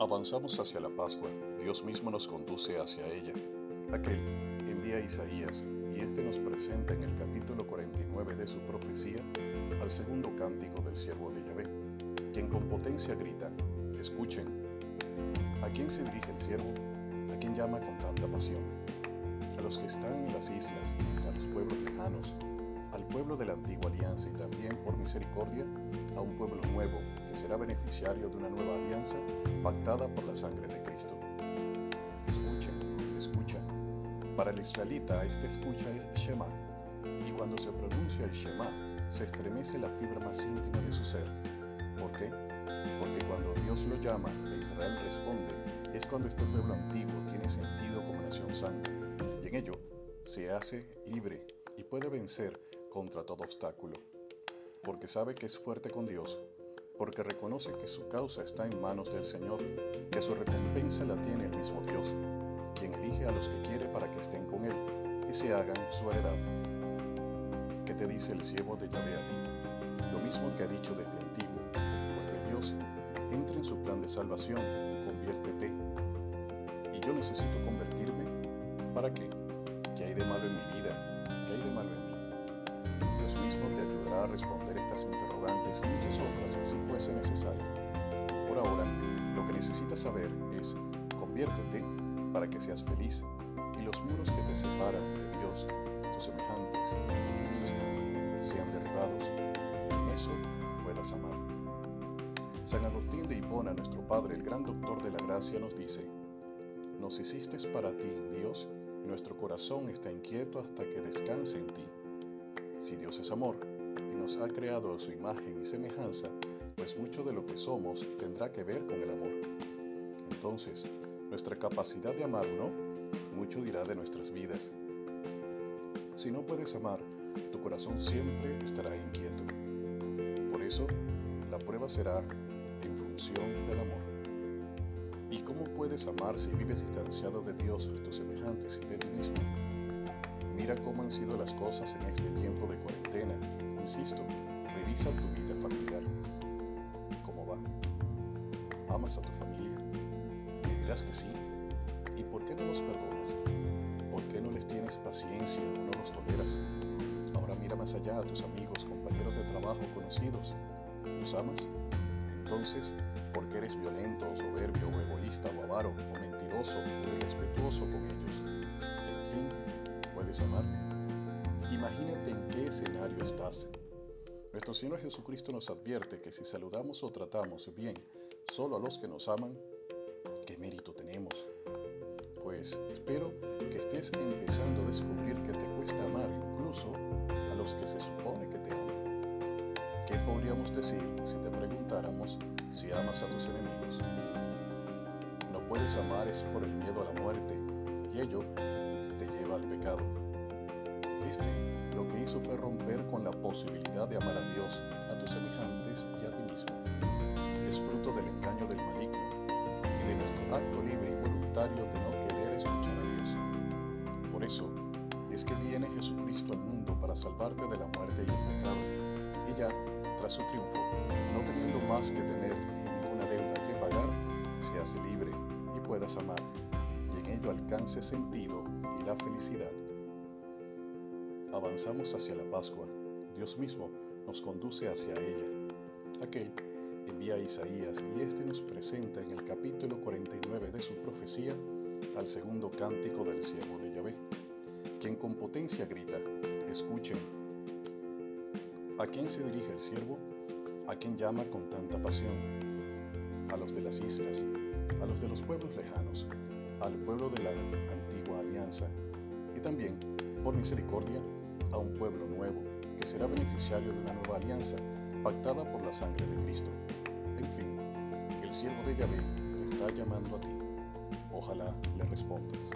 Avanzamos hacia la Pascua, Dios mismo nos conduce hacia ella. Aquel envía a Isaías y este nos presenta en el capítulo 49 de su profecía al segundo cántico del siervo de Yahvé, quien con potencia grita, escuchen, ¿a quién se dirige el siervo? ¿A quién llama con tanta pasión? A los que están en las islas, a los pueblos lejanos, al pueblo de la antigua alianza y también, por misericordia, a un pueblo nuevo que será beneficiario de una nueva alianza pactada por la sangre de Cristo. Escuchen, escucha. Para el israelita, este escucha el Shema, y cuando se pronuncia el Shema, se estremece la fibra más íntima de su ser. ¿Por qué? Porque cuando Dios lo llama e Israel responde, es cuando este pueblo antiguo tiene sentido como nación santa, y en ello se hace libre y puede vencer contra todo obstáculo, porque sabe que es fuerte con Dios, porque reconoce que su causa está en manos del Señor, que su recompensa la tiene el mismo Dios, quien elige a los que quiere para que estén con Él y se hagan su heredad. ¿Qué te dice el siervo de Yahvé a ti? Lo mismo que ha dicho desde antiguo, vuelve Dios, entra en su plan de salvación, conviértete. Y yo necesito convertirme, ¿para qué? ¿Qué hay de malo en mi vida? ¿Qué hay de malo en mí? Dios mismo te a responder estas interrogantes y muchas otras si fuese necesario. Por ahora, lo que necesitas saber es, conviértete para que seas feliz y los muros que te separan de Dios, tus semejantes y de ti mismo sean derribados. En eso puedas amar. San Agustín de Hipona, nuestro Padre, el gran doctor de la gracia, nos dice, nos hiciste para ti, Dios, y nuestro corazón está inquieto hasta que descanse en ti. Si Dios es amor nos ha creado a su imagen y semejanza, pues mucho de lo que somos tendrá que ver con el amor. Entonces, nuestra capacidad de amar o no, mucho dirá de nuestras vidas. Si no puedes amar, tu corazón siempre estará inquieto. Por eso, la prueba será en función del amor. ¿Y cómo puedes amar si vives distanciado de Dios, tus semejantes y de ti mismo? Mira cómo han sido las cosas en este tiempo de cuarentena. Insisto, revisa tu vida familiar. ¿Cómo va? ¿Amas a tu familia? ¿Me dirás que sí? ¿Y por qué no los perdonas? ¿Por qué no les tienes paciencia o no los toleras? Ahora mira más allá a tus amigos, compañeros de trabajo, conocidos. ¿Los amas? Entonces, ¿por qué eres violento, soberbio o egoísta o avaro o mentiroso o irrespetuoso con ellos? En fin, puedes amar? Imagínate en qué escenario estás. Nuestro Señor Jesucristo nos advierte que si saludamos o tratamos bien solo a los que nos aman, ¿qué mérito tenemos? Pues espero que estés empezando a descubrir que te cuesta amar incluso a los que se supone que te aman. ¿Qué podríamos decir si te preguntáramos si amas a tus enemigos? No puedes amar es por el miedo a la muerte y ello te lleva al pecado. Lo que hizo fue romper con la posibilidad de amar a Dios, a tus semejantes y a ti mismo. Es fruto del engaño del maligno y de nuestro acto libre y voluntario de no querer escuchar a Dios. Por eso es que viene Jesucristo al mundo para salvarte de la muerte y el pecado. Y ya, tras su triunfo, no teniendo más que temer ni ninguna deuda que pagar, se hace libre y puedas amar, y en ello alcance sentido y la felicidad. Avanzamos hacia la Pascua. Dios mismo nos conduce hacia ella. Aquel envía a Isaías y éste nos presenta en el capítulo 49 de su profecía al segundo cántico del siervo de Yahvé, quien con potencia grita, escuchen. ¿A quién se dirige el siervo? ¿A quién llama con tanta pasión? A los de las islas, a los de los pueblos lejanos, al pueblo de la antigua alianza, y también, por misericordia, a un pueblo nuevo, que será beneficiario de una nueva alianza pactada por la sangre de Cristo. En fin, el siervo de Yahvé te está llamando a ti. Ojalá le respondas.